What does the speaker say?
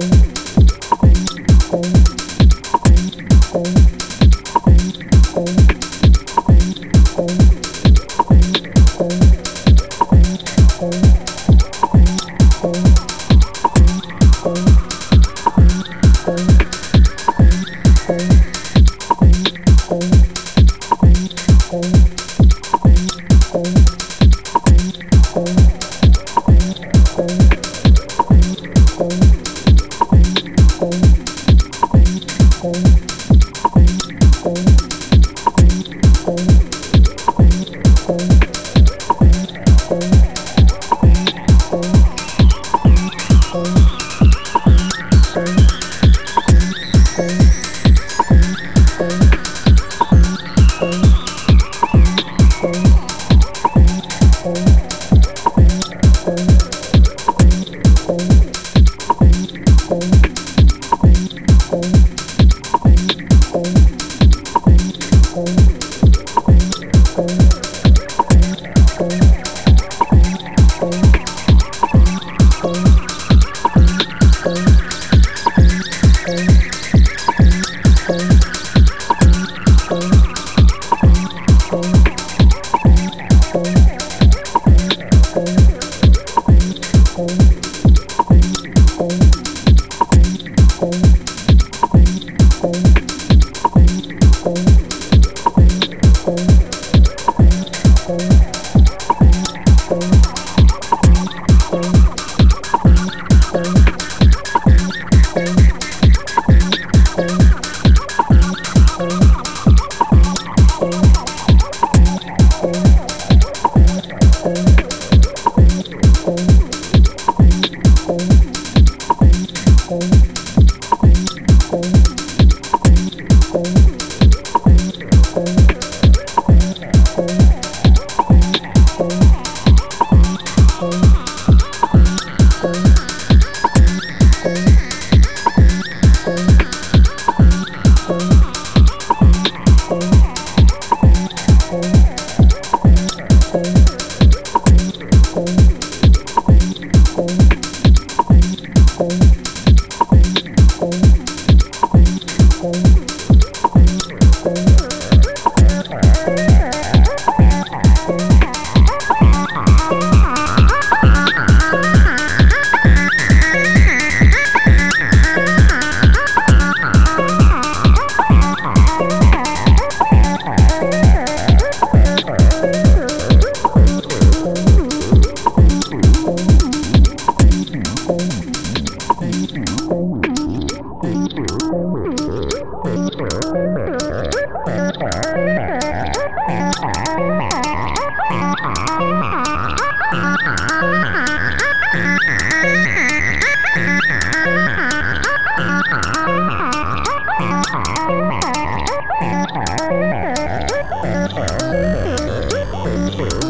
home.